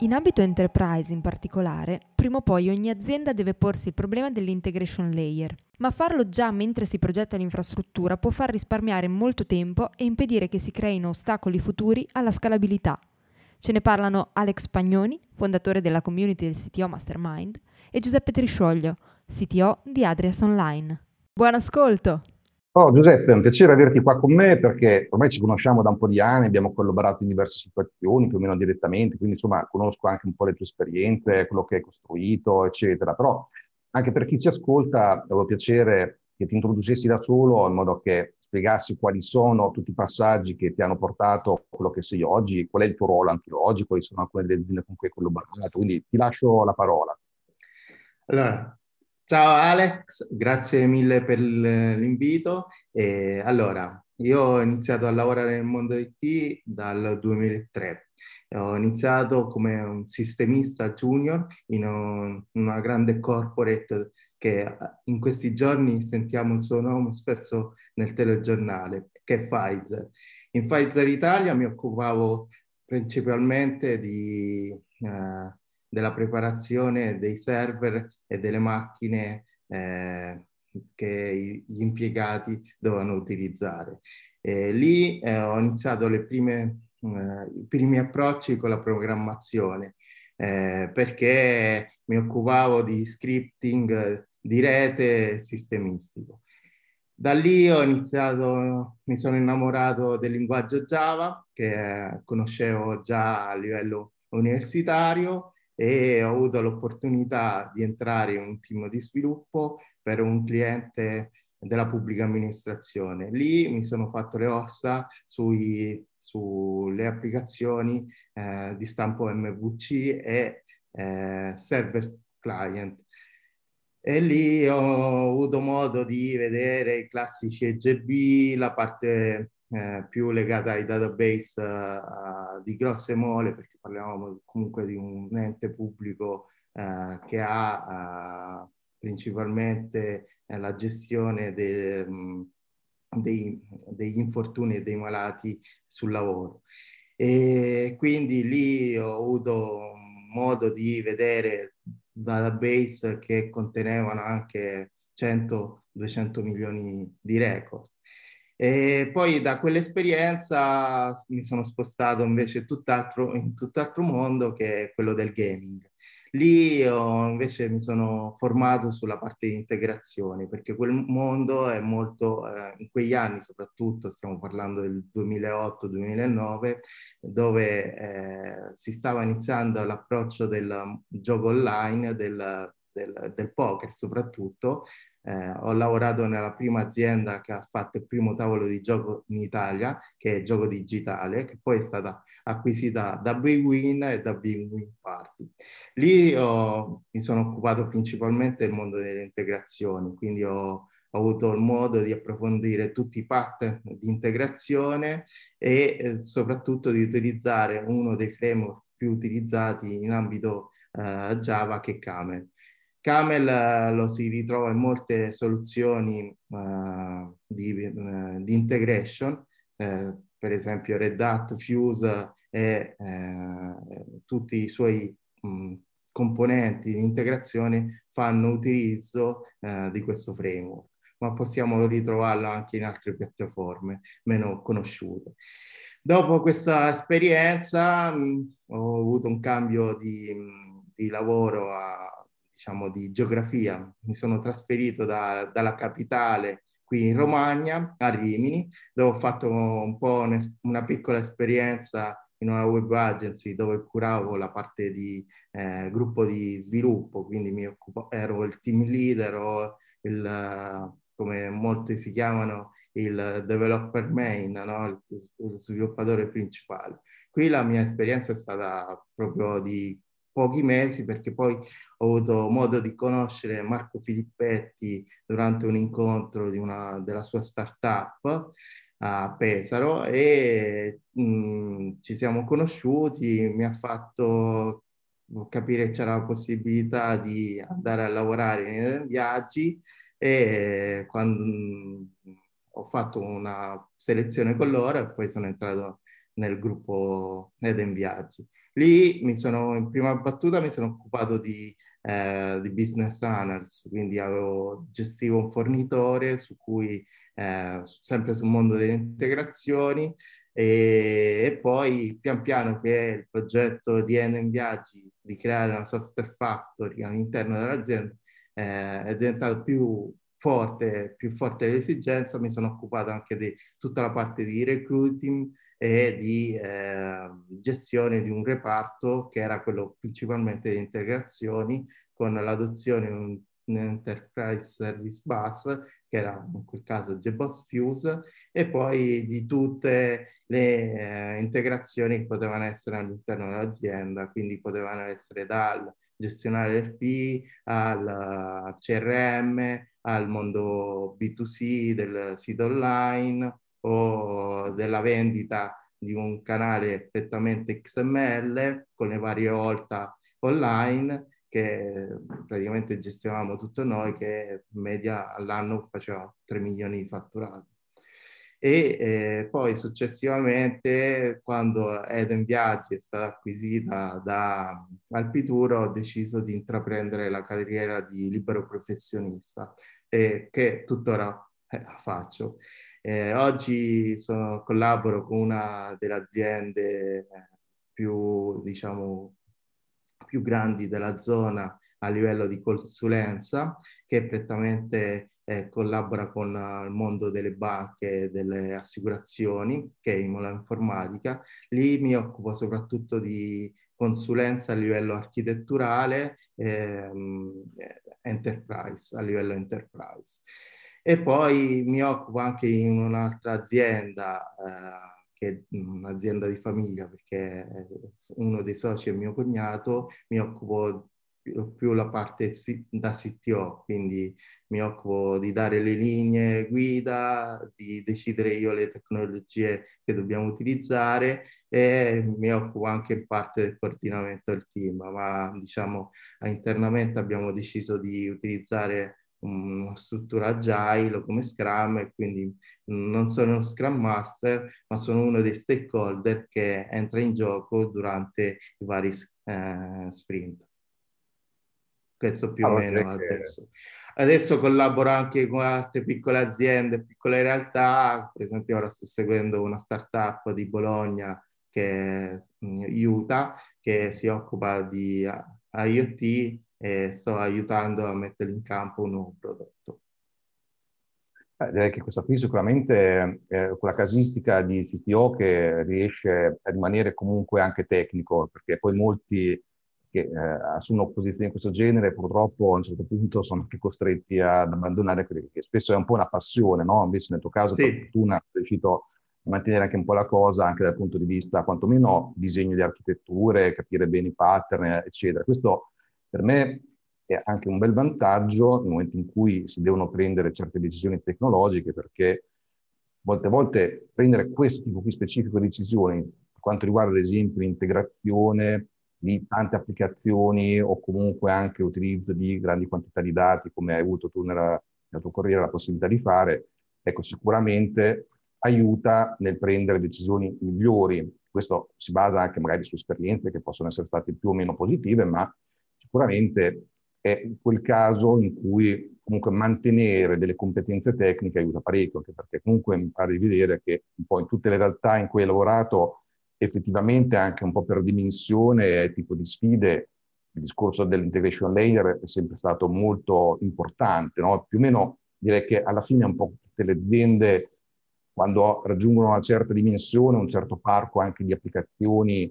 In ambito enterprise in particolare, prima o poi ogni azienda deve porsi il problema dell'integration layer, ma farlo già mentre si progetta l'infrastruttura può far risparmiare molto tempo e impedire che si creino ostacoli futuri alla scalabilità. Ce ne parlano Alex Pagnoni, fondatore della community del CTO Mastermind, e Giuseppe Triscioglio, CTO di Adrias Online. Buon ascolto! Oh, Giuseppe, è un piacere averti qua con me perché ormai ci conosciamo da un po' di anni, abbiamo collaborato in diverse situazioni, più o meno direttamente, quindi insomma conosco anche un po' le tue esperienze, quello che hai costruito, eccetera. Però anche per chi ci ascolta, avevo piacere che ti introducessi da solo in modo che spiegassi quali sono tutti i passaggi che ti hanno portato a quello che sei oggi, qual è il tuo ruolo anche oggi, quali sono alcune delle aziende con cui hai collaborato. Quindi ti lascio la parola. Allora, Ciao Alex, grazie mille per l'invito. E, allora, io ho iniziato a lavorare nel mondo IT dal 2003. Ho iniziato come un sistemista junior in un, una grande corporate che in questi giorni sentiamo il suo nome spesso nel telegiornale, che è Pfizer. In Pfizer Italia mi occupavo principalmente di... Uh, della preparazione dei server e delle macchine eh, che gli impiegati dovevano utilizzare. E lì eh, ho iniziato prime, eh, i primi approcci con la programmazione eh, perché mi occupavo di scripting di rete sistemistico. Da lì ho iniziato, mi sono innamorato del linguaggio Java che conoscevo già a livello universitario e ho avuto l'opportunità di entrare in un team di sviluppo per un cliente della pubblica amministrazione. Lì mi sono fatto le ossa sui, sulle applicazioni eh, di stampo MVC e eh, server client. E lì ho avuto modo di vedere i classici EGB, la parte eh, più legata ai database uh, di grosse mole, perché parliamo comunque di un ente pubblico uh, che ha uh, principalmente la gestione de, um, dei, degli infortuni e dei malati sul lavoro. E quindi lì ho avuto modo di vedere database che contenevano anche 100-200 milioni di record. E poi da quell'esperienza mi sono spostato invece tutt'altro, in tutt'altro mondo che è quello del gaming. Lì invece mi sono formato sulla parte di integrazione perché quel mondo è molto, eh, in quegli anni soprattutto, stiamo parlando del 2008-2009, dove eh, si stava iniziando l'approccio del gioco online, del, del, del poker soprattutto, eh, ho lavorato nella prima azienda che ha fatto il primo tavolo di gioco in Italia, che è Gioco Digitale, che poi è stata acquisita da Bwin e da Bwin Party. Lì ho, mi sono occupato principalmente del mondo delle integrazioni, quindi ho, ho avuto il modo di approfondire tutti i pattern di integrazione e eh, soprattutto di utilizzare uno dei framework più utilizzati in ambito eh, Java che è Camel. Camel eh, lo si ritrova in molte soluzioni uh, di, uh, di, integration, uh, per esempio Red Hat, Fuse e tutti i suoi mh, componenti di integrazione fanno utilizzo di questo framework, ma possiamo ritrovarlo anche in altre piattaforme meno conosciute. Dopo questa esperienza mh, ho avuto un cambio di, di lavoro a diciamo, di geografia. Mi sono trasferito da, dalla capitale qui in Romagna, a Rimini, dove ho fatto un po' una piccola esperienza in una web agency dove curavo la parte di eh, gruppo di sviluppo, quindi mi occupo, ero il team leader o il, come molti si chiamano, il developer main, no? il, il sviluppatore principale. Qui la mia esperienza è stata proprio di pochi mesi perché poi ho avuto modo di conoscere Marco Filippetti durante un incontro una, della sua startup a Pesaro e mh, mm, ci siamo conosciuti, mi ha fatto capire che c'era la possibilità di andare a lavorare nei viaggi e quando ho fatto una selezione con loro e poi sono entrato nel gruppo Eden Viaggi. Lì mi sono, in prima battuta mi sono occupato di, eh, di business analyst, quindi avevo, gestivo un fornitore su cui, eh, sempre sul mondo delle integrazioni e, e, poi pian piano che il progetto di Eden Viaggi di creare una software factory all'interno dell'azienda eh, è diventato più forte, più forte l'esigenza, mi sono occupato anche di tutta la parte di recruiting e di eh, gestione di un reparto che era quello principalmente di integrazioni con l'adozione di un, un Enterprise Service Bus che era in quel caso JBoss Fuse e poi di tutte le eh, integrazioni che potevano essere all'interno dell'azienda, quindi potevano essere dal gestionale RP al CRM, al mondo B2C del sito online o della vendita di un canale prettamente XML con le varie volta online che praticamente gestivamo tutto noi che in media all'anno faceva 3 milioni di fatturati. E eh, poi successivamente quando Eden Viaggi è stata acquisita da Alpituro ho deciso di intraprendere la carriera di libero professionista eh, che tuttora eh, faccio. Eh, oggi sono, collaboro con una delle aziende più, diciamo, più grandi della zona a livello di consulenza che prettamente eh, collabora con uh, il mondo delle banche e delle assicurazioni, che è Imola Informatica. Lì mi occupo soprattutto di consulenza a livello architetturale, ehm, enterprise, a livello enterprise. E poi mi occupo anche in un'altra azienda, eh, che è un'azienda di famiglia, perché uno dei soci è mio cognato, mi occupo più, la parte da CTO, quindi mi occupo di dare le linee guida, di decidere io le tecnologie che dobbiamo utilizzare e mi occupo anche in parte del coordinamento del team, ma diciamo internamente abbiamo deciso di utilizzare una struttura agile come Scrum e quindi non sono uno Scrum Master, ma sono uno dei stakeholder che entra in gioco durante i vari eh, sprint. Questo più allora, o meno adesso. Adesso collaboro anche con altre piccole aziende, piccole realtà, per esempio ora sto seguendo una startup di Bologna che è Utah, che si occupa di IoT e sto aiutando a mettere in campo un nuovo prodotto. Eh, direi che questa qui sicuramente è quella casistica di CTO che riesce a rimanere comunque anche tecnico, perché poi molti che eh, assumono posizioni di questo genere purtroppo a un certo punto sono anche costretti ad abbandonare quelli che spesso è un po' una passione, no? Invece nel tuo caso, sì. per fortuna, sei riuscito a mantenere anche un po' la cosa anche dal punto di vista quantomeno disegno di architetture, capire bene i pattern, eccetera. Questo per me è anche un bel vantaggio nel momento in cui si devono prendere certe decisioni tecnologiche, perché molte volte prendere questo tipo di specifico decisioni, per quanto riguarda ad esempio l'integrazione di tante applicazioni o comunque anche utilizzo di grandi quantità di dati, come hai avuto tu nella, nella tua carriera la possibilità di fare, ecco, sicuramente aiuta nel prendere decisioni migliori. Questo si basa anche magari su esperienze che possono essere state più o meno positive, ma sicuramente è quel caso in cui comunque mantenere delle competenze tecniche aiuta parecchio, anche perché comunque mi pare di vedere che un po' in tutte le realtà in cui hai lavorato, effettivamente anche un po' per dimensione e tipo di sfide, il discorso dell'integration layer è sempre stato molto importante, no? Più o meno direi che alla fine un po' tutte le aziende, quando raggiungono una certa dimensione, un certo parco anche di applicazioni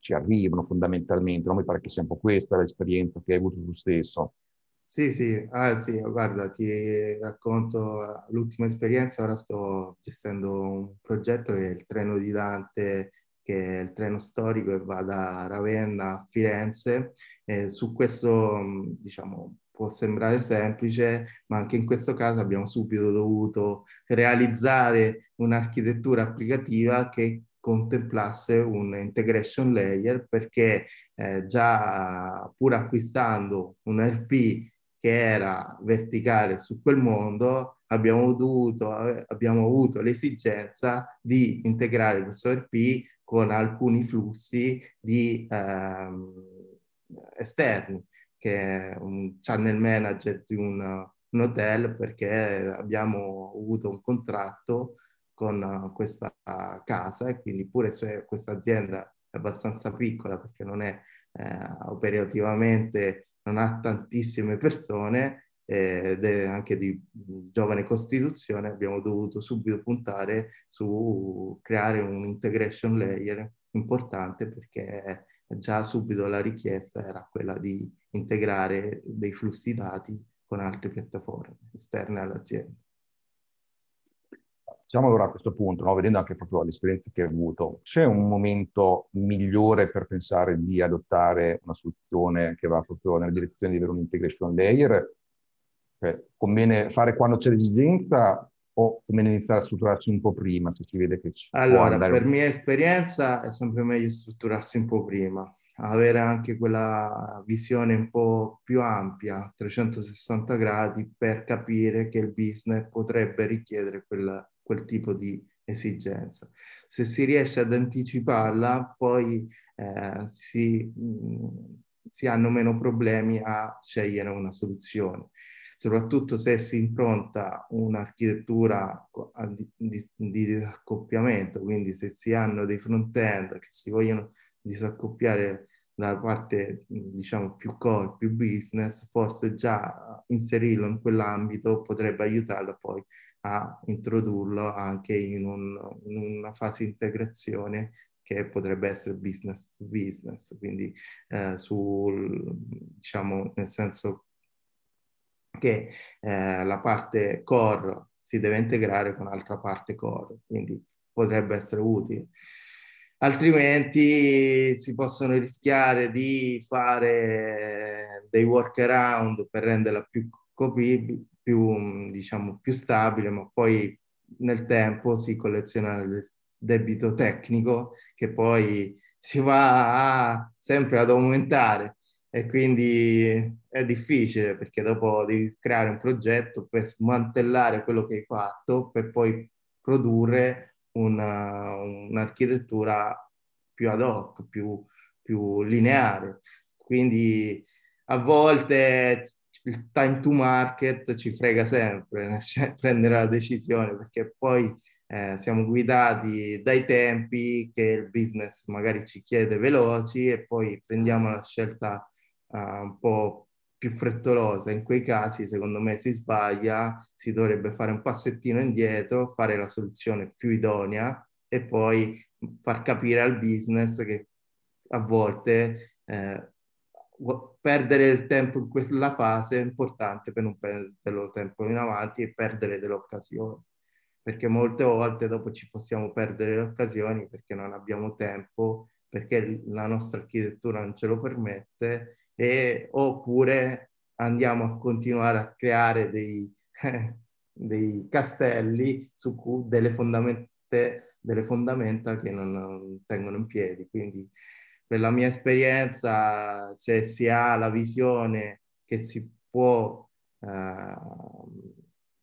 ci arrivano fondamentalmente. Non mi pare che sia un po' questa l'esperienza che hai avuto tu stesso. Sì, sì, ah, sì, guarda, ti racconto l'ultima esperienza. Ora sto gestendo un progetto che è il treno di Dante, che che è il treno storico che va da Ravenna a Firenze. E su questo, diciamo, può sembrare semplice, ma anche in questo caso abbiamo subito dovuto realizzare un'architettura applicativa che contemplasse un integration layer perché eh, già pur acquistando un RP che era verticale su quel mondo, abbiamo, dovuto, abbiamo avuto l'esigenza di integrare questo RP con alcuni flussi di, ehm, esterni, che è un channel manager di un, un hotel, perché abbiamo avuto un contratto con questa casa e quindi pure se questa azienda è abbastanza piccola perché non è eh, operativamente, non ha tantissime persone, ed è anche di giovane costituzione, abbiamo dovuto subito puntare su creare un integration layer importante perché già subito la richiesta era quella di integrare dei flussi dati con altre piattaforme esterne all'azienda. Diciamo allora a questo punto, no, vedendo anche proprio l'esperienza che hai avuto, c'è un momento migliore per pensare di adottare una soluzione che va proprio nella direzione di avere un integration layer? Cioè, conviene fare quando c'è l'esigenza o conviene iniziare a strutturarsi un po' prima se si vede che ci Allora, per mia esperienza è sempre meglio strutturarsi un po' prima, avere anche quella visione un po' più ampia, 360 gradi, per capire che il business potrebbe richiedere quel, quel tipo di esigenza. Se si riesce ad anticiparla, poi eh, si, mh, si hanno meno problemi a scegliere una soluzione soprattutto se si impronta un'architettura di, di disaccoppiamento, quindi se si hanno dei front-end che si vogliono disaccoppiare dalla parte diciamo più core, più business, forse già inserirlo in quell'ambito potrebbe aiutarlo poi a introdurlo anche in, un, in una fase di integrazione che potrebbe essere business to business, quindi eh, sul, diciamo, nel senso che eh, la parte core si deve integrare con l'altra parte core, quindi potrebbe essere utile. Altrimenti si possono rischiare di fare dei workaround per renderla più più, diciamo, più stabile, ma poi nel tempo si colleziona il debito tecnico che poi si va a, sempre ad aumentare. E quindi è difficile perché dopo devi creare un progetto per smantellare quello che hai fatto per poi produrre una, un'architettura più ad hoc, più, più lineare. Quindi a volte il time to market ci frega sempre cioè prendere la decisione perché poi eh, siamo guidati dai tempi che il business magari ci chiede veloci e poi prendiamo la scelta uh, un po' più frettolosa, in quei casi secondo me si sbaglia, si dovrebbe fare un passettino indietro, fare la soluzione più idonea e poi far capire al business che a volte eh, perdere il tempo in quella fase è importante per non perdere il tempo in avanti e perdere delle occasioni. Perché molte volte dopo ci possiamo perdere le occasioni perché non abbiamo tempo, perché la nostra architettura non ce lo permette e, oppure andiamo a continuare a creare dei, dei castelli su cui delle, delle fondamenta che non, non tengono in piedi. Quindi per la mia esperienza, se si ha la visione che si può eh,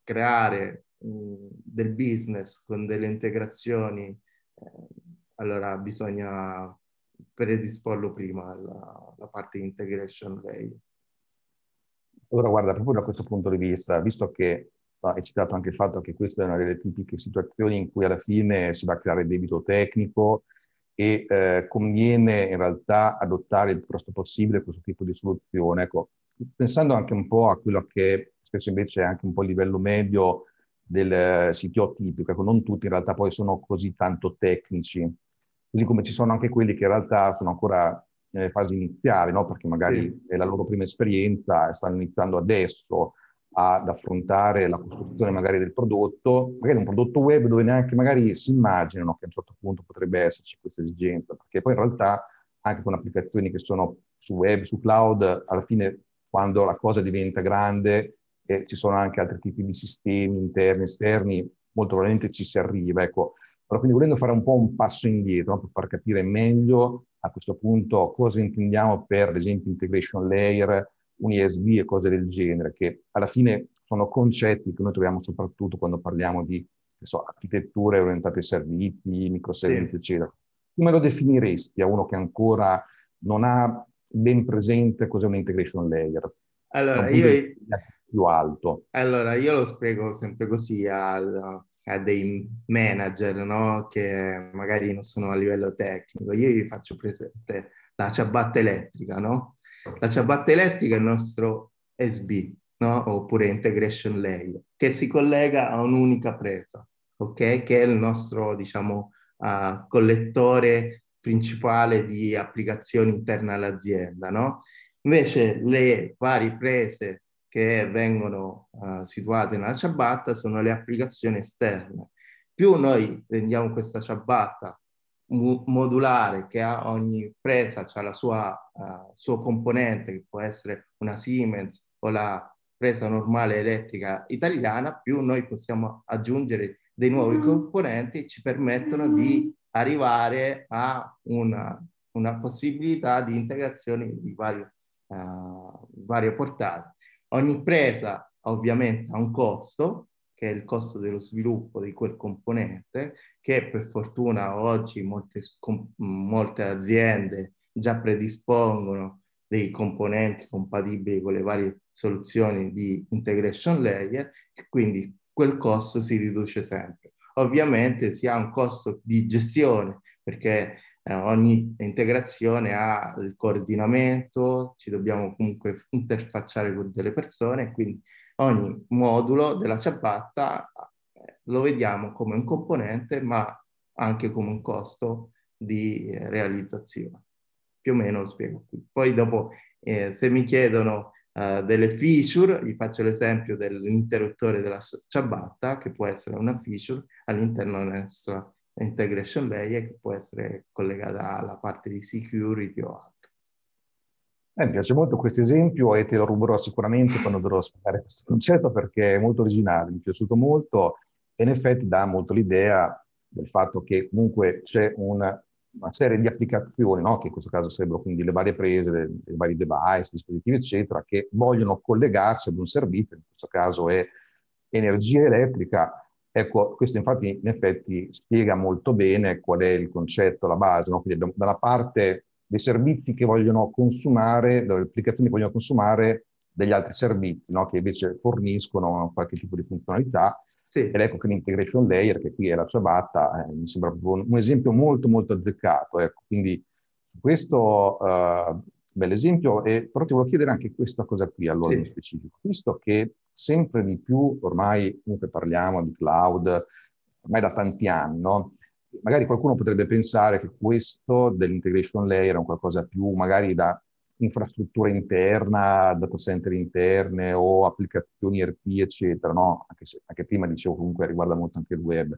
creare mh, del business con delle integrazioni, eh, allora bisogna predisporlo prima alla, alla parte integration layer. Ora guarda, proprio da questo punto di vista, visto che hai citato anche il fatto che questa è una delle tipiche situazioni in cui alla fine si va a creare debito tecnico e eh, conviene in realtà adottare il più presto possibile questo tipo di soluzione. Ecco, pensando anche un po' a quello che spesso invece è anche un po' il livello medio del CTO tipico, ecco, non tutti in realtà poi sono così tanto tecnici, così come ci sono anche quelli che in realtà sono ancora nelle fasi iniziali, no? perché magari sì. è la loro prima esperienza e stanno iniziando adesso ad affrontare la costruzione magari del prodotto, magari un prodotto web dove neanche magari si immaginano che a un certo punto potrebbe esserci questa esigenza, perché poi in realtà anche con applicazioni che sono su web, su cloud, alla fine quando la cosa diventa grande e ci sono anche altri tipi di sistemi interni, esterni, molto probabilmente ci si arriva. Ecco. Però quindi volendo fare un po' un passo indietro no? per far capire meglio a questo punto cosa intendiamo per, ad esempio, integration layer, un ISB e cose del genere, che alla fine sono concetti che noi troviamo soprattutto quando parliamo di so, architetture orientate ai servizi, microservizi, sì. eccetera. Come lo definiresti a uno che ancora non ha ben presente cos'è un integration layer? Allora, io, più alto. Allora, io lo spiego sempre così al, a dei manager, no? Che magari non sono a livello tecnico. Io vi faccio presente la ciabatta elettrica, no? La ciabatta elettrica è il nostro SB, no? Oppure integration layer, che si collega a un'unica presa, ok? Che è il nostro, diciamo, uh, collettore principale di applicazioni interne all'azienda, no? Invece le varie prese che vengono uh, situate nella ciabatta sono le applicazioni esterne. Più noi rendiamo questa ciabatta mo- modulare, che ha ogni presa, ha la sua uh, suo componente, che può essere una Siemens o la presa normale elettrica italiana, più noi possiamo aggiungere dei nuovi mm. componenti che ci permettono di arrivare a una, una possibilità di integrazione di varie, uh, varie portate. Ogni presa ovviamente ha un costo, che è il costo dello sviluppo di quel componente, che per fortuna oggi molte, com, molte aziende già predispongono dei componenti compatibili con le varie soluzioni di integration layer quindi quel costo si riduce sempre. Ovviamente si ha un costo di gestione perché eh, ogni integrazione ha il coordinamento, ci dobbiamo comunque interfacciare con delle persone, quindi ogni modulo della ciabatta eh, lo vediamo come un componente ma anche come un costo di eh, realizzazione. Più o meno lo spiego qui. Poi dopo eh, se mi chiedono uh, delle feature, vi faccio l'esempio dell'interruttore della ciabatta, che può essere una feature all'interno della nostra integration layer, che può essere collegata alla parte di security o altro. Eh, mi piace molto questo esempio e te lo ruberò sicuramente quando dovrò spiegare questo concetto perché è molto originale, mi è piaciuto molto e in effetti dà molto l'idea del fatto che comunque c'è una una serie di applicazioni, no? che in questo caso sarebbero quindi le varie prese, i vari device, dispositivi, eccetera, che vogliono collegarsi ad un servizio, in questo caso è energia elettrica. Ecco, questo infatti in effetti spiega molto bene qual è il concetto, la base. No? Quindi abbiamo da una parte dei servizi che vogliono consumare, delle applicazioni che vogliono consumare degli altri servizi, no? che invece forniscono qualche tipo di funzionalità, sì. Ed ecco che l'integration layer, che qui è la ciabatta, eh, mi sembra un, esempio molto molto azzeccato. Ecco. Quindi su questo uh, bel esempio, e, però ti volevo chiedere anche questa cosa qui allora sì. in specifico, visto che sempre di più ormai comunque parliamo di cloud, ormai da tanti anni, no? magari qualcuno potrebbe pensare che questo dell'integration layer è un qualcosa più magari da infrastruttura interna, data center interne o applicazioni RP, eccetera, no? Anche, se, anche prima dicevo comunque riguarda molto anche il web.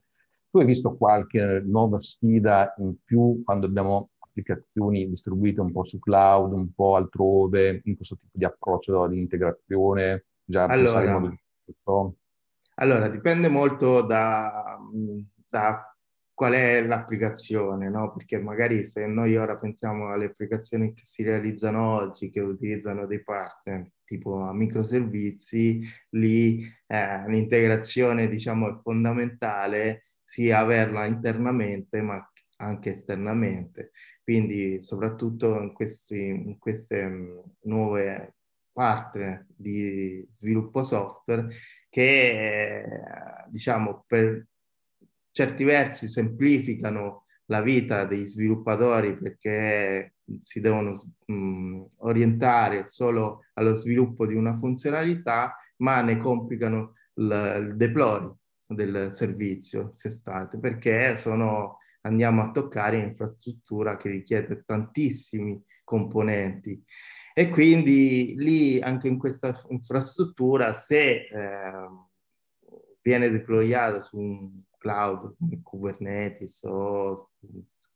Tu hai visto qualche nuova sfida in più quando abbiamo applicazioni distribuite un po' su cloud, un po' altrove, in questo tipo di approccio di integrazione? Già allora, allora, dipende molto da, da qual è l'applicazione, no? Perché magari se noi ora pensiamo alle applicazioni che si realizzano oggi, che utilizzano dei partner tipo a microservizi, lì eh, l'integrazione diciamo è fondamentale sia averla internamente ma anche esternamente. Quindi soprattutto in, questi, in queste mm, nuove partner di sviluppo software che diciamo per certi versi semplificano la vita degli sviluppatori perché si devono mh, orientare solo allo sviluppo di una funzionalità, ma ne complicano il, il deploy del servizio se state, perché sono, andiamo a toccare infrastruttura che richiede tantissimi componenti E quindi lì, anche in questa infrastruttura, se eh, viene deployata su un cloud come Kubernetes o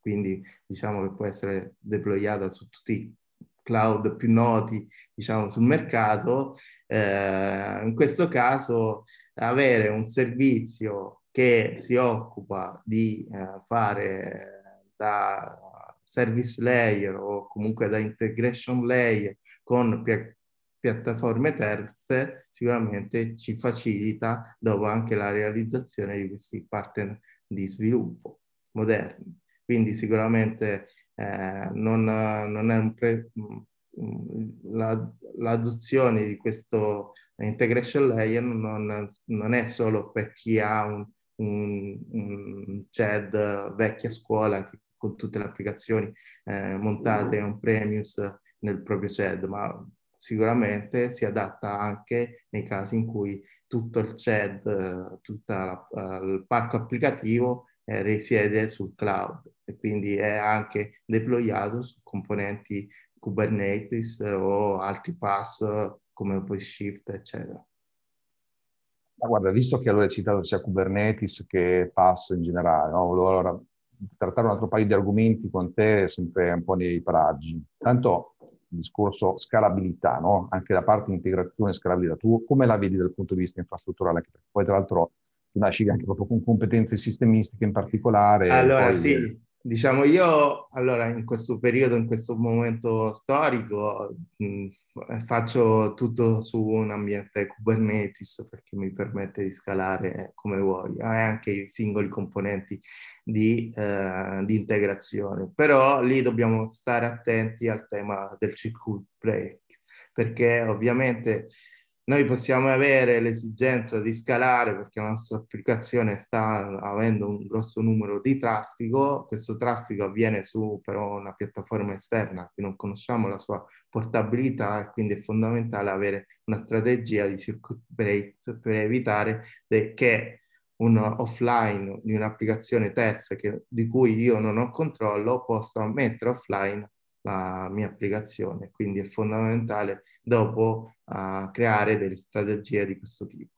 quindi diciamo che può essere deployata su tutti i cloud più noti diciamo sul mercato eh, in questo caso avere un servizio che si occupa di eh, fare da service layer o comunque da integration layer con pi- piattaforme terze sicuramente ci facilita dopo anche la realizzazione di questi partner di sviluppo moderni. Quindi sicuramente eh, non, non, è un pre, la, l'adozione di questo integration layer non, non, è solo per chi ha un, un, un CED vecchia scuola che, con tutte le applicazioni eh, montate on premise nel proprio CED, ma sicuramente si adatta anche nei casi in cui tutto il CED, tutto il parco applicativo eh, risiede sul cloud e quindi è anche deployato su componenti Kubernetes o altri pass come OpenShift, eccetera. Ma guarda, visto che allora hai citato sia Kubernetes che pass in generale, no? allora trattare un altro paio di argomenti con te sempre un po' nei paraggi. Tanto il discorso scalabilità, no? anche da parte integrazione e scalabilità, tu come la vedi dal punto di vista infrastrutturale? Perché poi tra l'altro tu nasci anche proprio con competenze sistemistiche in particolare. Allora poi... sì, diciamo io allora in questo periodo, in questo momento storico, mh, faccio tutto su un ambiente Kubernetes perché mi permette di scalare come vuoi, e anche i singoli componenti di, eh, di integrazione. Però lì dobbiamo stare attenti al tema del circuit break, perché ovviamente noi possiamo avere l'esigenza di scalare perché la nostra applicazione sta avendo un grosso numero di traffico, questo traffico avviene su però una piattaforma esterna che non conosciamo la sua portabilità e quindi è fondamentale avere una strategia di circuit break per evitare che un offline di un'applicazione terza che, di cui io non ho controllo possa mettere offline la mia applicazione. Quindi è fondamentale dopo uh, creare delle strategie di questo tipo.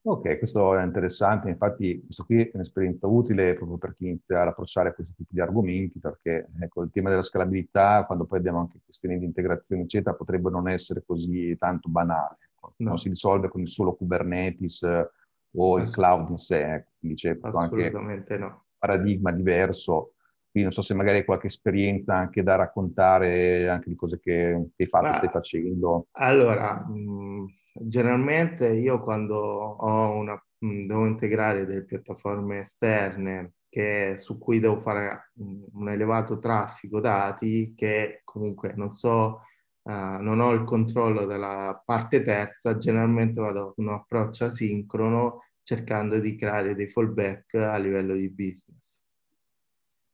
Ok, questo è interessante, infatti questo qui è un'esperienza utile proprio per chi inizia ad approcciare questo tipo di argomenti, perché ecco, il tema della scalabilità, quando poi abbiamo anche questioni di integrazione, eccetera, potrebbe non essere così tanto banale. Ecco. No. Non si risolve con il solo Kubernetes eh, o il cloud in sé, ecco. quindi c'è anche un no. paradigma diverso quindi non so se magari hai qualche esperienza anche da raccontare, anche di cose che, hai fatto, stai facendo. Allora, mm, generalmente io quando ho una, mm, devo integrare delle piattaforme esterne che, su cui devo fare un, un elevato traffico dati, che comunque non so, uh, non ho il controllo della parte terza, generalmente vado con un approccio asincrono cercando di creare dei fallback a livello di business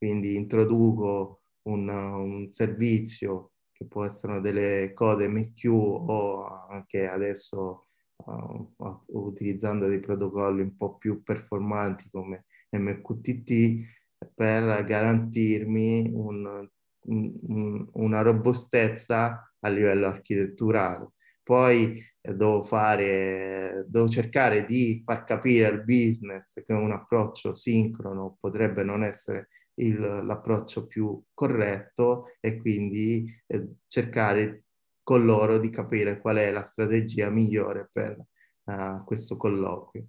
quindi introduco un, un servizio che può essere delle code MQ o anche adesso uh, utilizzando dei protocolli un po' più performanti come MQTT per garantirmi un, un, una robustezza a livello architetturale. Poi eh, devo, fare, devo cercare di far capire al business che un approccio sincrono potrebbe non essere il, l'approccio più corretto e quindi eh, cercare con loro di capire qual è la strategia migliore per uh, questo colloquio.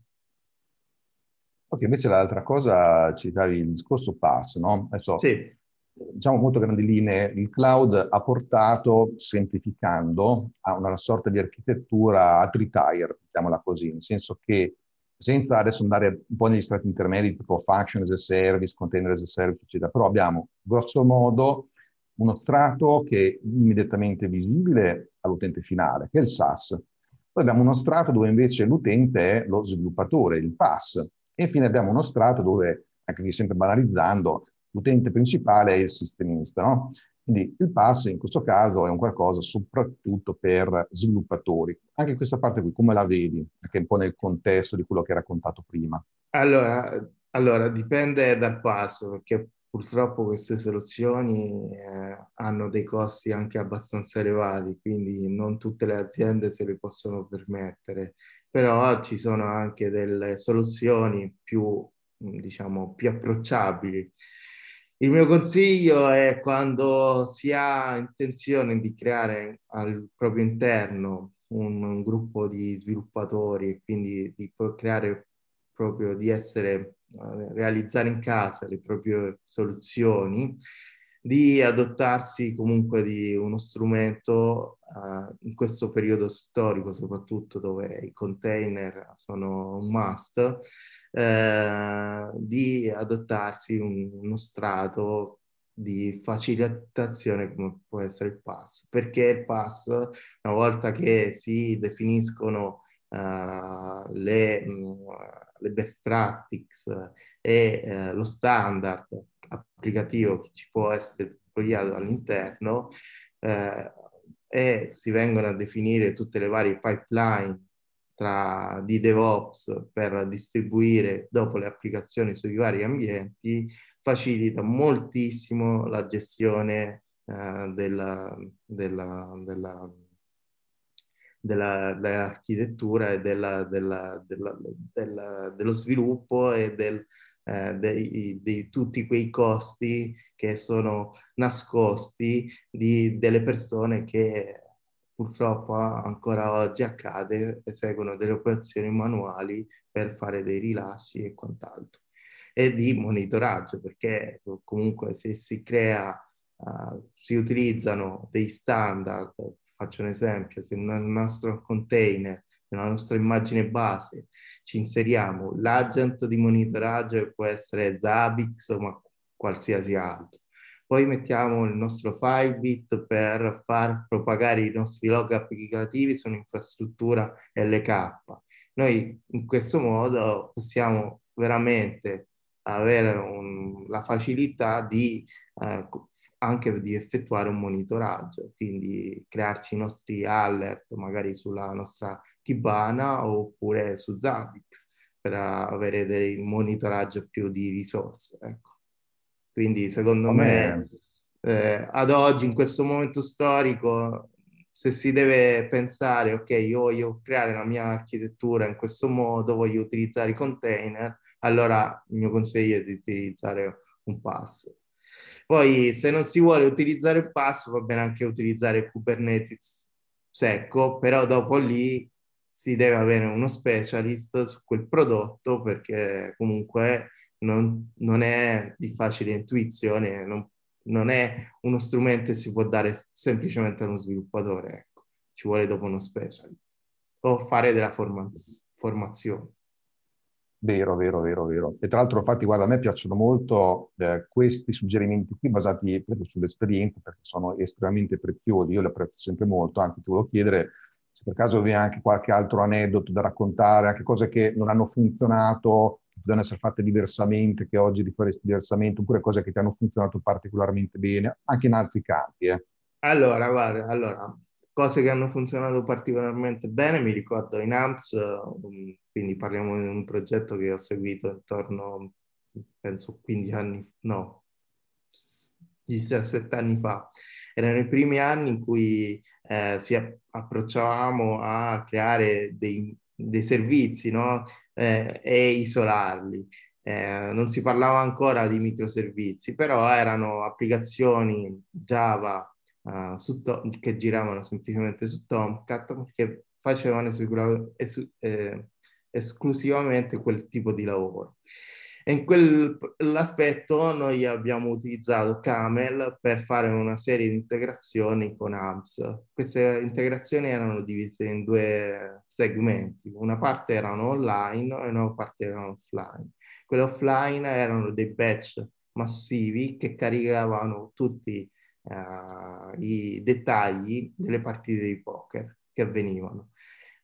Ok, invece l'altra cosa, citavi il discorso pass, no? Adesso, sì. diciamo molto grandi linee, il cloud ha portato, semplificando, a una sorta di architettura ad retire, diciamola così, nel senso che senza adesso andare un po' negli strati intermedi tipo function as a service, container as a service, eccetera, però abbiamo grosso modo uno strato che è immediatamente visibile all'utente finale, che è il SaaS. Poi abbiamo uno strato dove invece l'utente è lo sviluppatore, il PaaS. E infine abbiamo uno strato dove, anche qui sempre banalizzando, l'utente principale è il sistemista, no? Quindi il pass in questo caso è un qualcosa soprattutto per sviluppatori. Anche questa parte qui, come la vedi? Anche un po' nel contesto di quello che hai raccontato prima. Allora, allora dipende dal pass, perché purtroppo queste soluzioni eh, hanno dei costi anche abbastanza elevati, quindi non tutte le aziende se le possono permettere, però ci sono anche delle soluzioni più, diciamo, più approcciabili. Il mio consiglio è quando si ha intenzione di creare al proprio interno un, un gruppo di sviluppatori e quindi di creare proprio di essere, uh, realizzare in casa le proprie soluzioni, di adottarsi comunque di uno strumento uh, in questo periodo storico, soprattutto dove i container sono un must, uh, di adottarsi un, uno strato di facilitazione come può essere il pass, perché il pass, una volta che si definiscono uh, le, uh, le, best practice e uh, lo standard applicativo che ci può essere deployato all'interno eh, e si vengono a definire tutte le varie pipeline tra, di DevOps per distribuire dopo le applicazioni sui vari ambienti, facilita moltissimo la gestione eh, della, della, della, dell'architettura e della, dello sviluppo e del, eh, dei, di tutti quei costi che sono nascosti di, delle persone che purtroppo ancora oggi accade, eseguono delle operazioni manuali per fare dei rilasci e quant'altro. E di monitoraggio, perché comunque se si crea, uh, si utilizzano dei standard, faccio un esempio, se nel nostro container, nella nostra immagine base, ci inseriamo l'agent di monitoraggio che può essere Zabbix o qualsiasi altro, poi mettiamo il nostro Filebit per far propagare i nostri log applicativi su un'infrastruttura LK. Noi in questo modo possiamo veramente avere un, la facilità di eh, anche di effettuare un monitoraggio, quindi crearci i nostri alert magari sulla nostra Kibana oppure su Zabbix per avere dei monitoraggio più di risorse. Ecco. Quindi secondo me eh, ad oggi, in questo momento storico, se si deve pensare, ok, io voglio creare la mia architettura in questo modo, voglio utilizzare i container, allora il mio consiglio è di utilizzare un passo. Poi se non si vuole utilizzare il passo, va bene anche utilizzare Kubernetes secco, però dopo lì si deve avere uno specialist su quel prodotto perché comunque non, non è di facile intuizione, non, non, è uno strumento che si può dare semplicemente a uno sviluppatore, ecco. ci vuole dopo uno specialist o fare della forma- formazione. Vero, vero, vero, vero. E tra l'altro, infatti, guarda, a me piacciono molto eh, questi suggerimenti qui basati proprio sull'esperienza perché sono estremamente preziosi. Io li apprezzo sempre molto, anzi, ti volevo chiedere se per caso vi è anche qualche altro aneddoto da raccontare, anche cose che non hanno funzionato devono essere fatte diversamente, che oggi rifaresti diversamente, oppure cose che ti hanno funzionato particolarmente bene, anche in altri campi. Eh. Allora, guarda, allora, cose che hanno funzionato particolarmente bene, mi ricordo in AMPS, um, quindi parliamo di un progetto che ho seguito intorno, penso, 15 anni, no, 17 anni fa. Erano i primi anni in cui eh, si approcciavamo a creare dei dei servizi no? eh, e isolarli. Eh, non si parlava ancora di microservizi, però erano applicazioni Java uh, to- che giravano semplicemente su Tomcat che facevano eh, esclusivamente quel tipo di lavoro. E in quell'aspetto noi abbiamo utilizzato Camel per fare una serie di integrazioni con AMS. Queste integrazioni erano divise in due segmenti, una parte erano online e una parte erano offline. Quelle offline erano dei batch massivi che caricavano tutti uh, i dettagli delle partite di poker che avvenivano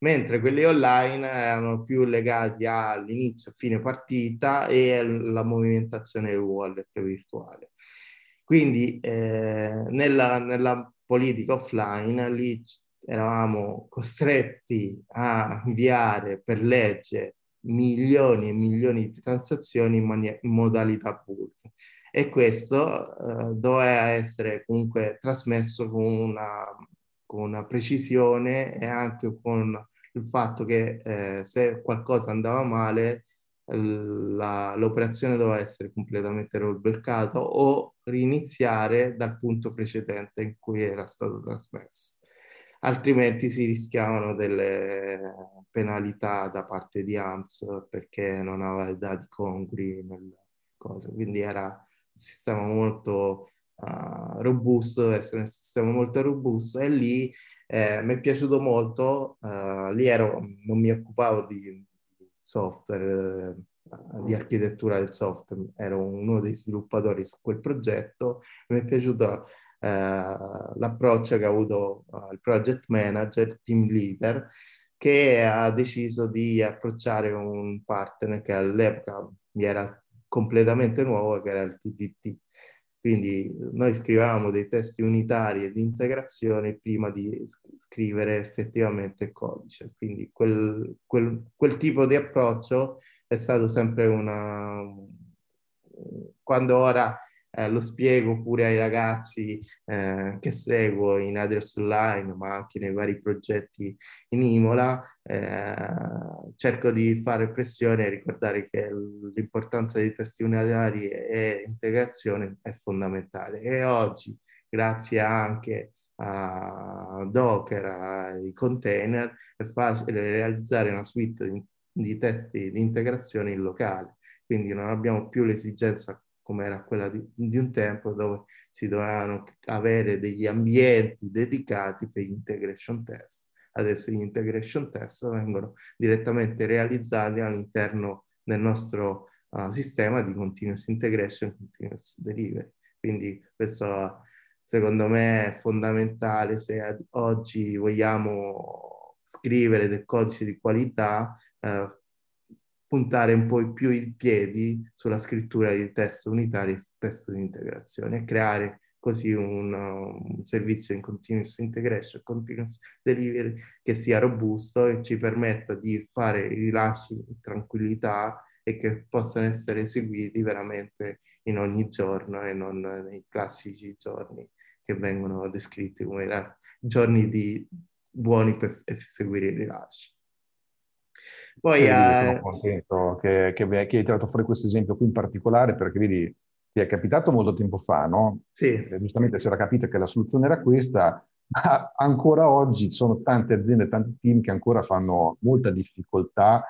mentre quelli online erano più legati all'inizio, fine partita e alla movimentazione del wallet virtuale. Quindi eh, nella, nella politica offline lì eravamo costretti a inviare per legge milioni e milioni di transazioni in, mani- in modalità bulk e questo uh, doveva essere comunque trasmesso con una, con una, precisione e anche con il fatto che eh, se qualcosa andava male la, l'operazione doveva essere completamente rollbackata o riniziare dal punto precedente in cui era stato trasmesso altrimenti si rischiavano delle penalità da parte di AMS perché non aveva dati congrui. Quindi era un sistema molto uh, robusto, essere un sistema molto robusto e lì eh, mi è piaciuto molto, uh, lì ero, non mi occupavo di, software, uh, di architettura del software, ero uno dei sviluppatori su quel progetto, mi è piaciuto eh, l'approccio che ha avuto il project manager, il team leader, che ha deciso di approcciare un partner che all'epoca mi era completamente nuovo, che era il TDT. Quindi noi scrivevamo dei testi unitari e di integrazione prima di scrivere effettivamente il codice. Quindi quel, quel, quel tipo di approccio è stato sempre una... Quando ora eh, lo spiego pure ai ragazzi eh, che seguo in Address Online, ma anche nei vari progetti in Imola, eh, cerco di fare pressione e ricordare che l'importanza dei testi unitari e integrazione è fondamentale. E oggi, grazie anche a Docker, ai container, è facile realizzare una suite di, di testi di integrazione in locale. Quindi non abbiamo più l'esigenza come era quella di, di, un tempo dove si dovevano avere degli ambienti dedicati per gli integration test. Adesso gli integration test vengono direttamente realizzati all'interno del nostro uh, sistema di continuous integration, continuous delivery. Quindi questo secondo me è fondamentale se oggi vogliamo scrivere del codice di qualità, eh, puntare un po' più i piedi sulla scrittura di test unitari e test di integrazione e creare così un, un, servizio in continuous integration, continuous delivery che sia robusto e ci permetta di fare i rilasci in tranquillità e che possano essere eseguiti veramente in ogni giorno e non nei classici giorni che vengono descritti come giorni di buoni per eseguire i rilasci. Poi, eh, sono contento che, che, che, hai tirato fuori questo esempio qui in particolare perché vedi, ti è capitato molto tempo fa, no? Sì. E giustamente si era capito che la soluzione era questa, ma ancora oggi ci sono tante aziende, tanti team che ancora fanno molta difficoltà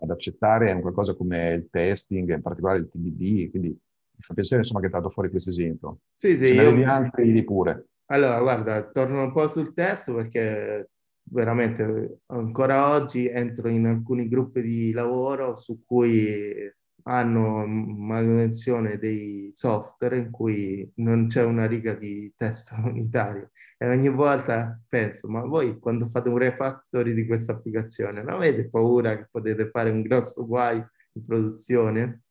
ad accettare qualcosa come il testing, in particolare il TDD, quindi mi fa piacere insomma che hai tirato fuori questo esempio. Sì, sì. Se ne io... altri, di pure. Allora, guarda, torno un po' sul testo perché veramente ancora oggi entro in alcuni gruppi di lavoro su cui hanno manutenzione dei software in cui non c'è una riga di testo unitario. E ogni volta penso ma voi quando fate un refactory di questa applicazione non avete paura che potete fare un grosso guai in produzione?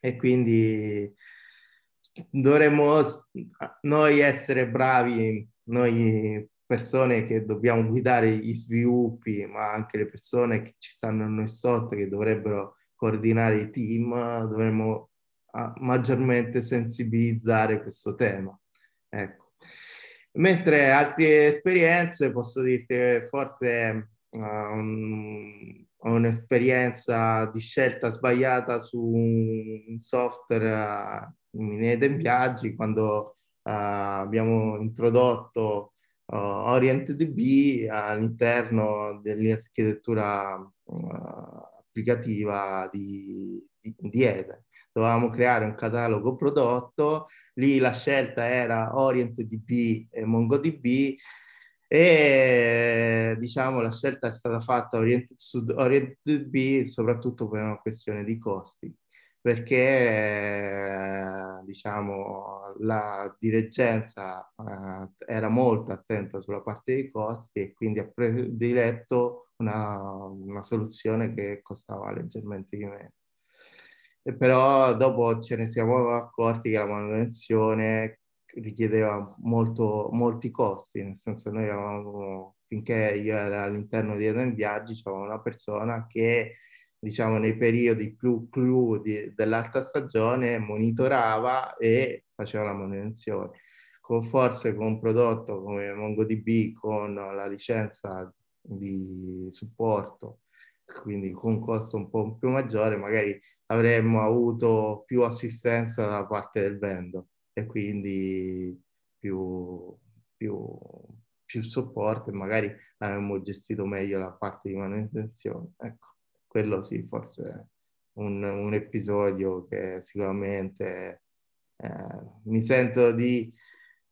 E quindi dovremmo noi essere bravi noi persone che dobbiamo guidare gli sviluppi, ma anche le persone che ci stanno a noi sotto, che dovrebbero coordinare i team, dovremmo ah, maggiormente sensibilizzare questo tema. Ecco. Mentre altre esperienze, posso dirti che forse uh, un, un'esperienza di scelta sbagliata su un software uh, in Eden Viaggi, quando uh, abbiamo introdotto uh, OrientDB all'interno dell'architettura uh, applicativa di, di, di Eden. Dovevamo creare un catalogo prodotto, lì la scelta era OrientDB e MongoDB e diciamo la scelta è stata fatta oriented su OrientDB soprattutto per una questione di costi perché diciamo, la dirigenza eh, era molto attenta sulla parte dei costi e quindi ha prediletto una, una soluzione che costava leggermente di meno. E però dopo ce ne siamo accorti che la manutenzione richiedeva molto, molti costi, nel senso noi avevamo, finché io ero all'interno di Eden Viaggi, c'era una persona che diciamo nei periodi più clou di, dell'alta stagione monitorava e faceva la manutenzione. Con forse con un prodotto come MongoDB con la licenza di supporto, quindi con un costo un po' più maggiore, magari avremmo avuto più assistenza da parte del vendor e quindi più, più, più supporto e magari avremmo gestito meglio la parte di manutenzione. Ecco, quello sì, forse un, un episodio che sicuramente eh, mi sento di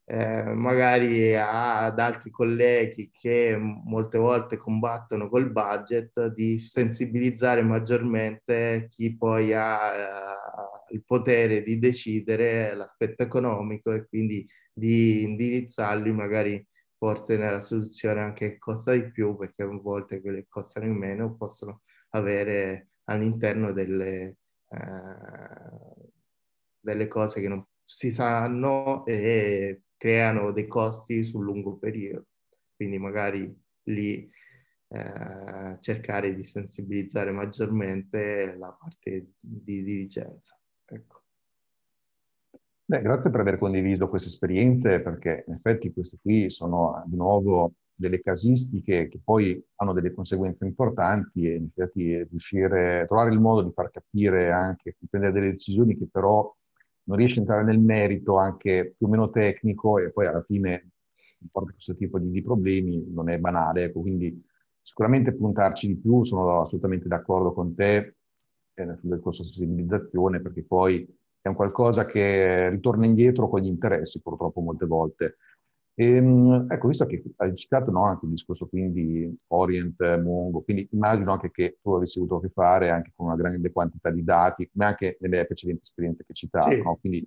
eh, magari ad altri colleghi che molte volte combattono col budget, di sensibilizzare maggiormente chi poi ha eh, il potere di decidere l'aspetto economico e quindi di indirizzarli magari forse nella soluzione anche che costa di più, perché a volte quelle che costano in meno possono avere all'interno delle, eh, delle cose che non si sanno e creano dei costi sul lungo periodo. Quindi magari lì eh, cercare di sensibilizzare maggiormente la parte di dirigenza. Ecco. Beh, grazie per aver condiviso queste esperienze, perché in effetti queste qui sono di nuovo delle casistiche che poi hanno delle conseguenze importanti e in effetti riuscire a trovare il modo di far capire anche, di prendere delle decisioni che però non riesce a entrare nel merito anche più o meno tecnico e poi alla fine porta questo tipo di, di, problemi non è banale. Ecco, quindi sicuramente puntarci di più, sono assolutamente d'accordo con te eh, sul discorso di sensibilizzazione perché poi è un qualcosa che ritorna indietro con gli interessi purtroppo molte volte. E, ehm, ecco, visto che hai citato no, anche il discorso quindi Orient, Mongo, quindi immagino anche che tu avessi avuto a che fare anche con una grande quantità di dati, come anche nelle precedenti esperienze che citavi. Sì. No? Quindi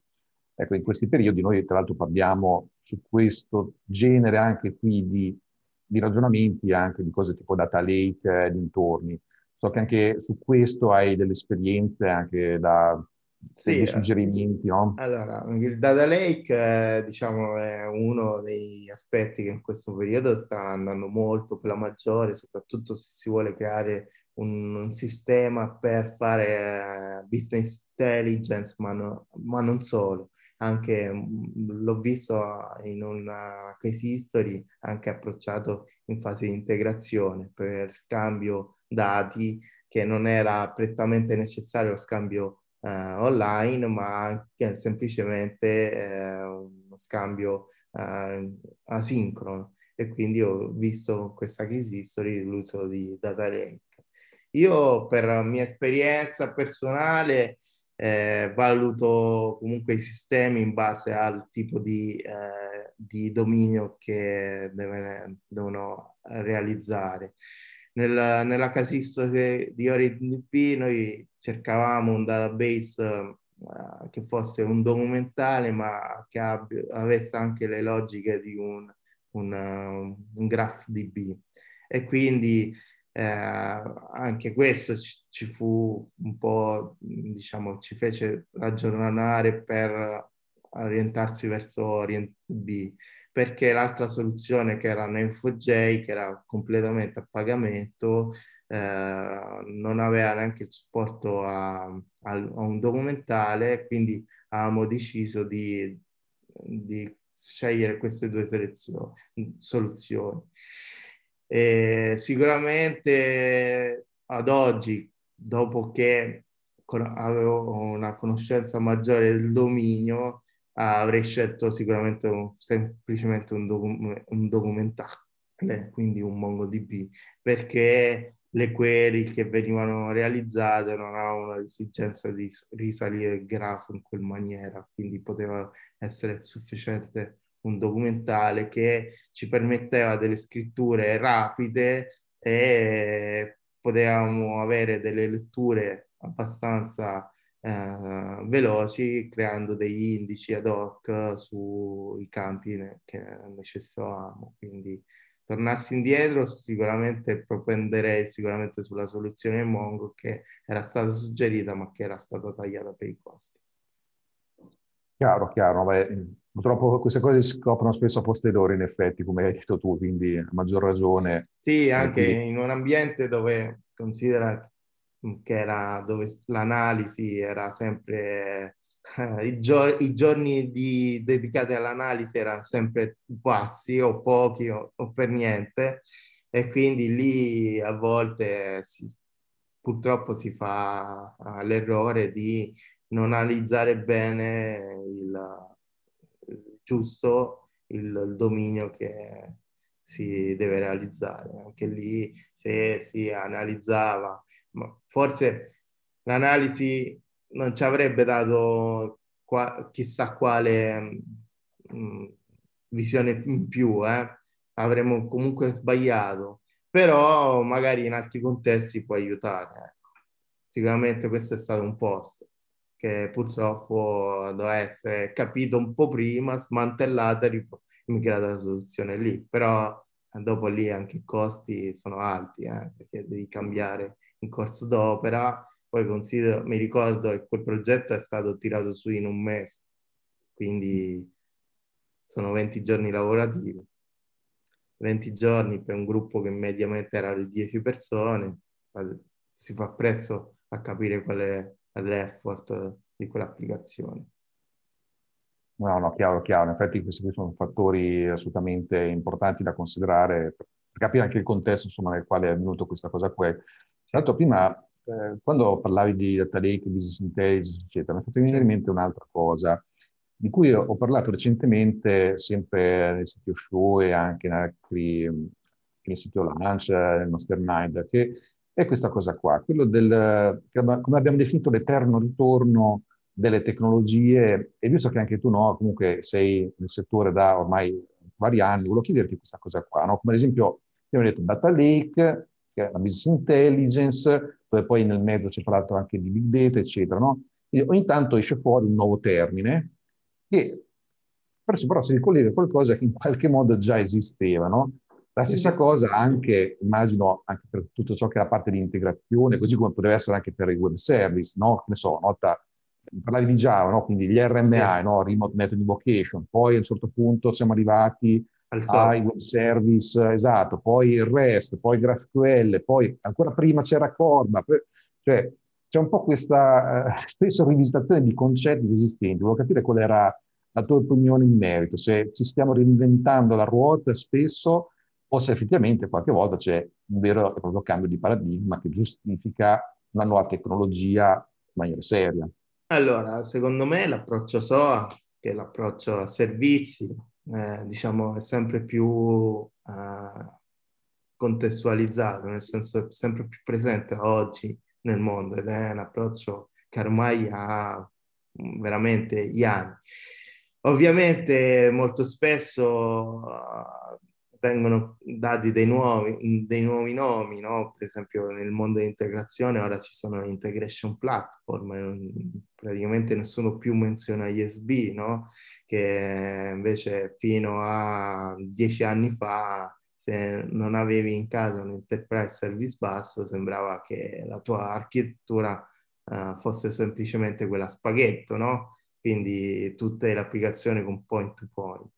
ecco, in questi periodi noi tra l'altro parliamo su questo genere anche qui di, di ragionamenti, anche di cose tipo data lake e eh, dintorni. So che anche su questo hai delle esperienze anche da sì, dei eh, suggerimenti, no? Allora, il data lake, eh, diciamo, è uno degli aspetti che in questo periodo sta andando molto per la maggiore, soprattutto se si vuole creare un, un sistema per fare uh, business intelligence, ma, no, ma, non solo. Anche mm, l'ho visto in una case history, anche approcciato in fase di integrazione per scambio dati che non era prettamente necessario lo scambio eh, online, ma anche semplicemente eh, uno scambio eh, asincrono. E quindi ho visto questa case history l'uso di data lake. Io per mia esperienza personale eh, valuto comunque i sistemi in base al tipo di, eh, di dominio che deve, devono realizzare nella, nella casistica di OriDB noi cercavamo un database uh, che fosse un documentale ma che abbia, avesse anche le logiche di un, un, uh, un graph DB e quindi eh, anche questo ci, ci, fu un po' diciamo ci fece ragionare per orientarsi verso OrientDB perché l'altra soluzione che era Neo4j, che era completamente a pagamento, eh, non aveva neanche il supporto a, a, a un documentale, quindi avevamo deciso di, di scegliere queste due soluzioni. E sicuramente ad oggi, dopo che avevo una conoscenza maggiore del dominio, avrei scelto sicuramente un, semplicemente un, docu- un documentale, quindi un MongoDB, perché le query che venivano realizzate non avevano l'esigenza di risalire il grafo in quel maniera, quindi poteva essere sufficiente un documentale che ci permetteva delle scritture rapide e potevamo avere delle letture abbastanza eh, veloci creando degli indici ad hoc sui campi che necessitavamo. Quindi tornassi indietro sicuramente propenderei sicuramente sulla soluzione Mongo che era stata suggerita ma che era stata tagliata per i costi. Chiaro, chiaro. Beh, purtroppo queste cose si scoprono spesso a posteriori in effetti, come hai detto tu, quindi a maggior ragione. Sì, anche quindi... in un ambiente dove considera era dove l'analisi era sempre eh, i, gio- i, giorni di, dedicati all'analisi erano sempre bassi o pochi o, o, per niente e quindi lì a volte si, purtroppo si fa l'errore di non analizzare bene il, il giusto il, il dominio che si deve realizzare. Anche lì se si analizzava, ma forse l'analisi non ci avrebbe dato qua, chissà quale mh, mm, visione in più, eh? avremmo comunque sbagliato, però magari in altri contesti può aiutare. Ecco. Sicuramente questo è stato un posto che purtroppo doveva essere capito un po' prima, smantellato e migrata la soluzione lì, però dopo lì anche i costi sono alti, eh, perché devi cambiare in corso d'opera, poi considero, mi ricordo che quel progetto è stato tirato su in un mese, quindi sono 20 giorni lavorativi, 20 giorni per un gruppo che mediamente era di 10 persone, si fa presto a capire qual è l'effort di quell'applicazione. No, no, chiaro, chiaro. In effetti questi qui sono fattori assolutamente importanti da considerare per capire anche il contesto insomma, nel quale è venuto questa cosa qui. Tra l'altro prima, eh, quando parlavi di data lake, business intelligence, eccetera, mi è fatto venire in mente un'altra cosa di cui ho parlato recentemente sempre nel sito show e anche in altri, nel sito Launch, nel Mastermind, che è questa cosa qua, quello del, come abbiamo definito l'eterno ritorno delle tecnologie e visto che anche tu no, comunque sei nel settore da ormai vari anni, volevo chiederti questa cosa qua, no? come ad esempio abbiamo detto data lake, che è la business intelligence, dove poi nel mezzo c'è parlato anche di big data, eccetera. No? Ogni tanto esce fuori un nuovo termine che però si ricollega a qualcosa che in qualche modo già esisteva. No? La stessa cosa anche, immagino, anche per tutto ciò che è la parte di integrazione, così come potrebbe essere anche per i web service, no? Che ne so, nota parlavi di Java, no? quindi gli RMA, no? Remote Method Invocation, poi a un certo punto siamo arrivati ai web service, esatto, poi il REST, poi GraphQL, poi ancora prima c'era Corba, cioè c'è un po' questa eh, spesso rivisitazione di concetti esistenti. Volevo capire qual era la tua opinione in merito, se ci stiamo reinventando la ruota spesso o se effettivamente qualche volta c'è un vero e proprio cambio di paradigma che giustifica una nuova tecnologia in maniera seria. Allora, secondo me l'approccio SOA, che è l'approccio a servizi, eh, diciamo, è sempre più eh, contestualizzato, nel senso è sempre più presente oggi nel mondo ed è un approccio che ormai ha mm, veramente gli anni. Ovviamente molto spesso vengono dati dei nuovi, dei nuovi nomi, no? per esempio nel mondo dell'integrazione ora ci sono integration platform, praticamente nessuno più menziona ISB, no? che invece fino a dieci anni fa se non avevi in casa un enterprise service bus sembrava che la tua architettura uh, fosse semplicemente quella spaghetto, no? quindi tutte le applicazioni con point to point.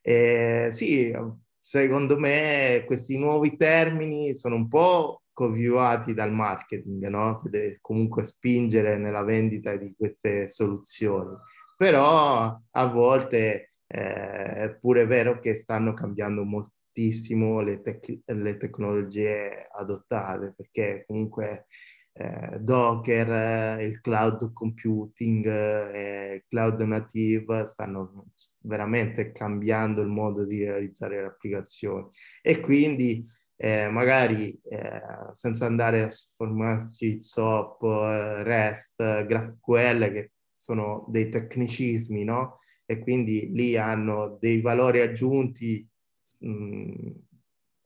Eh, sì, secondo me questi nuovi termini sono un po' coviuati dal marketing, no? che deve comunque spingere nella vendita di queste soluzioni. Però a volte eh, è pure vero che stanno cambiando moltissimo le, tec- le tecnologie adottate, perché comunque eh, Docker, eh, il cloud computing, eh, cloud native stanno veramente cambiando il modo di realizzare le applicazioni e quindi eh, magari eh, senza andare a formarsi SOAP, eh, REST, GraphQL che sono dei tecnicismi, no? E quindi lì hanno dei valori aggiunti mh, mm,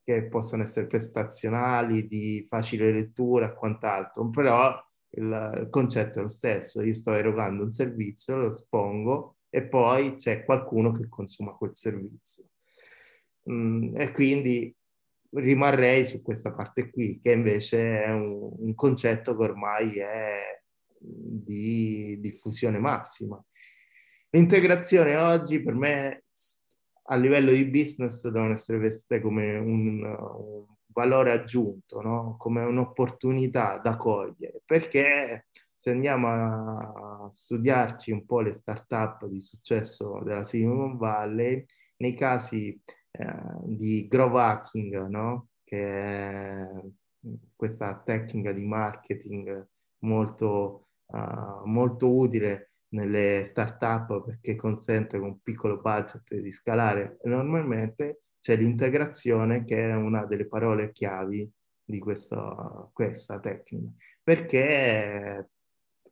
che possono essere prestazionali, di facile lettura e quant'altro, però il, il, concetto è lo stesso, io sto erogando un servizio, lo espongo e poi c'è qualcuno che consuma quel servizio. Mm, e quindi rimarrei su questa parte qui, che invece è un, un concetto che ormai è di diffusione massima. L'integrazione oggi per me a livello di business devono essere viste come un, un valore aggiunto, no? come un'opportunità da cogliere, perché se andiamo a studiarci un po' le start-up di successo della Silicon Valley, nei casi eh, di growth hacking, no? che è questa tecnica di marketing molto, uh, molto utile nelle start-up perché consente con un piccolo budget di scalare enormemente, c'è l'integrazione che è una delle parole chiavi di questa, questa tecnica. Perché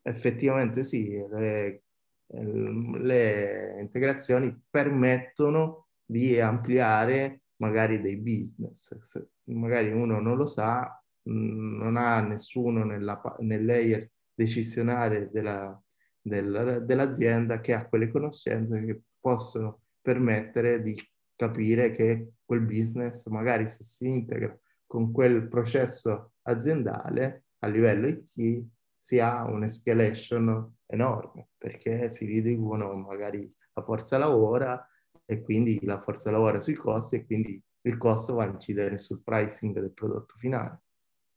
effettivamente sì, le, le integrazioni permettono di ampliare magari dei business. Se magari uno non lo sa, non ha nessuno nella, nel layer decisionale della, del, dell'azienda che ha quelle conoscenze che possono permettere di capire che quel business, magari se si integra con quel processo aziendale a livello IT, si ha un'escalation enorme perché si riducono magari la forza lavoro e quindi la forza lavoro sui costi e quindi il costo va a incidere sul pricing del prodotto finale.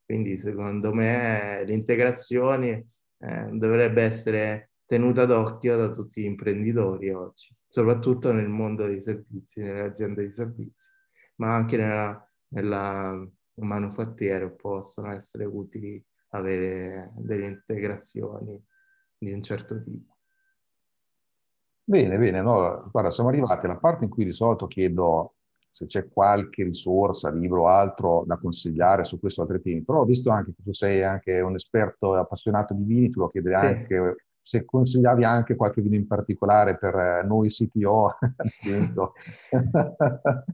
Quindi secondo me l'integrazione eh, dovrebbe essere tenuta d'occhio da tutti gli imprenditori oggi, soprattutto nel mondo dei servizi, nelle aziende di servizi, ma anche nella, nella manufattiera possono essere utili avere delle integrazioni di un certo tipo. Bene, bene, no, guarda, siamo arrivati alla parte in cui di solito chiedo se c'è qualche risorsa, libro o altro da consigliare su questo altri temi, però ho visto anche che tu sei anche un esperto appassionato di vini, ti volevo chiedere sì. anche se consigliavi anche qualche vino in particolare per eh, noi CTO.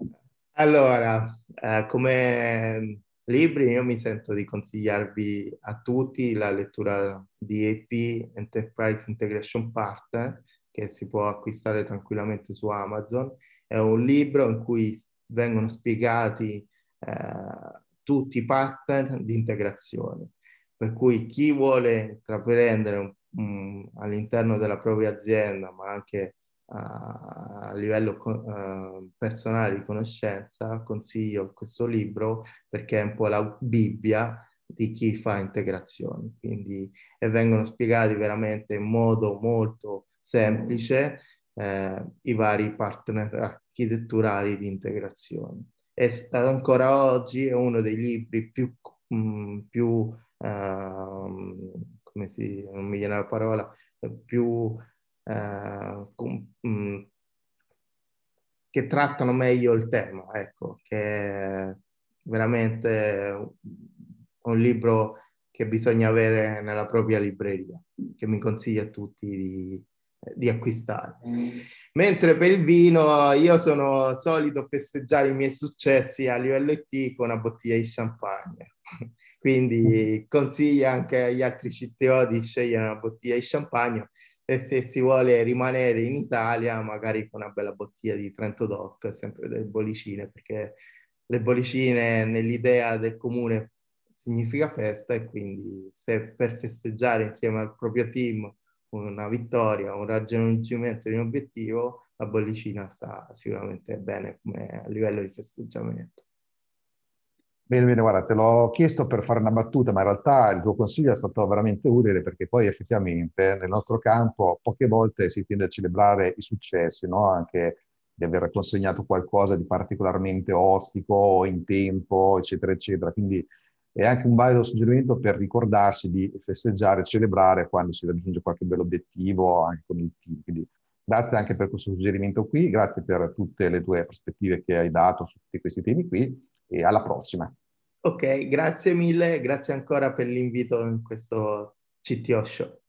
allora, eh, come libri io mi sento di consigliarvi a tutti la lettura di EP Enterprise Integration Partner che si può acquistare tranquillamente su Amazon. È un libro in cui vengono spiegati eh, tutti i partner di integrazione, per cui chi vuole intraprendere un, um, all'interno della propria azienda, ma anche a livello uh, personale di conoscenza, consiglio questo libro perché è un po' la Bibbia di chi fa integrazioni, quindi e vengono spiegati veramente in modo molto semplice eh, i vari partner architetturali di integrazione. E ancora oggi è uno dei libri più, mh, più uh, come si, non mi viene la parola, più uh, com, mh, mm, che trattano meglio il tema, ecco, che è veramente un libro che bisogna avere nella propria libreria, che mi consiglio a tutti di, di acquistare. Mentre per il vino io sono solito festeggiare i miei successi a livello IT con una bottiglia di champagne. Quindi consiglio anche agli altri CTO di scegliere una bottiglia di champagne e se si vuole rimanere in Italia magari con una bella bottiglia di Trento Doc, sempre delle bollicine, perché le bollicine nell'idea del comune significa festa e quindi se per festeggiare insieme al proprio team una vittoria, un raggiungimento di un obiettivo, la bollicina sta sicuramente bene come a livello di festeggiamento. Bene, bene, guarda, te l'ho chiesto per fare una battuta, ma in realtà il tuo consiglio è stato veramente utile perché poi effettivamente nel nostro campo poche volte si tende a celebrare i successi, no? anche di aver consegnato qualcosa di particolarmente ostico in tempo, eccetera, eccetera. Quindi è anche un valido suggerimento per ricordarsi di festeggiare celebrare quando si raggiunge qualche bello obiettivo anche con il team. Quindi grazie anche per questo suggerimento qui, grazie per tutte le tue prospettive che hai dato su tutti questi temi qui e alla prossima. Ok, grazie mille, grazie ancora per l'invito in questo CTO Show.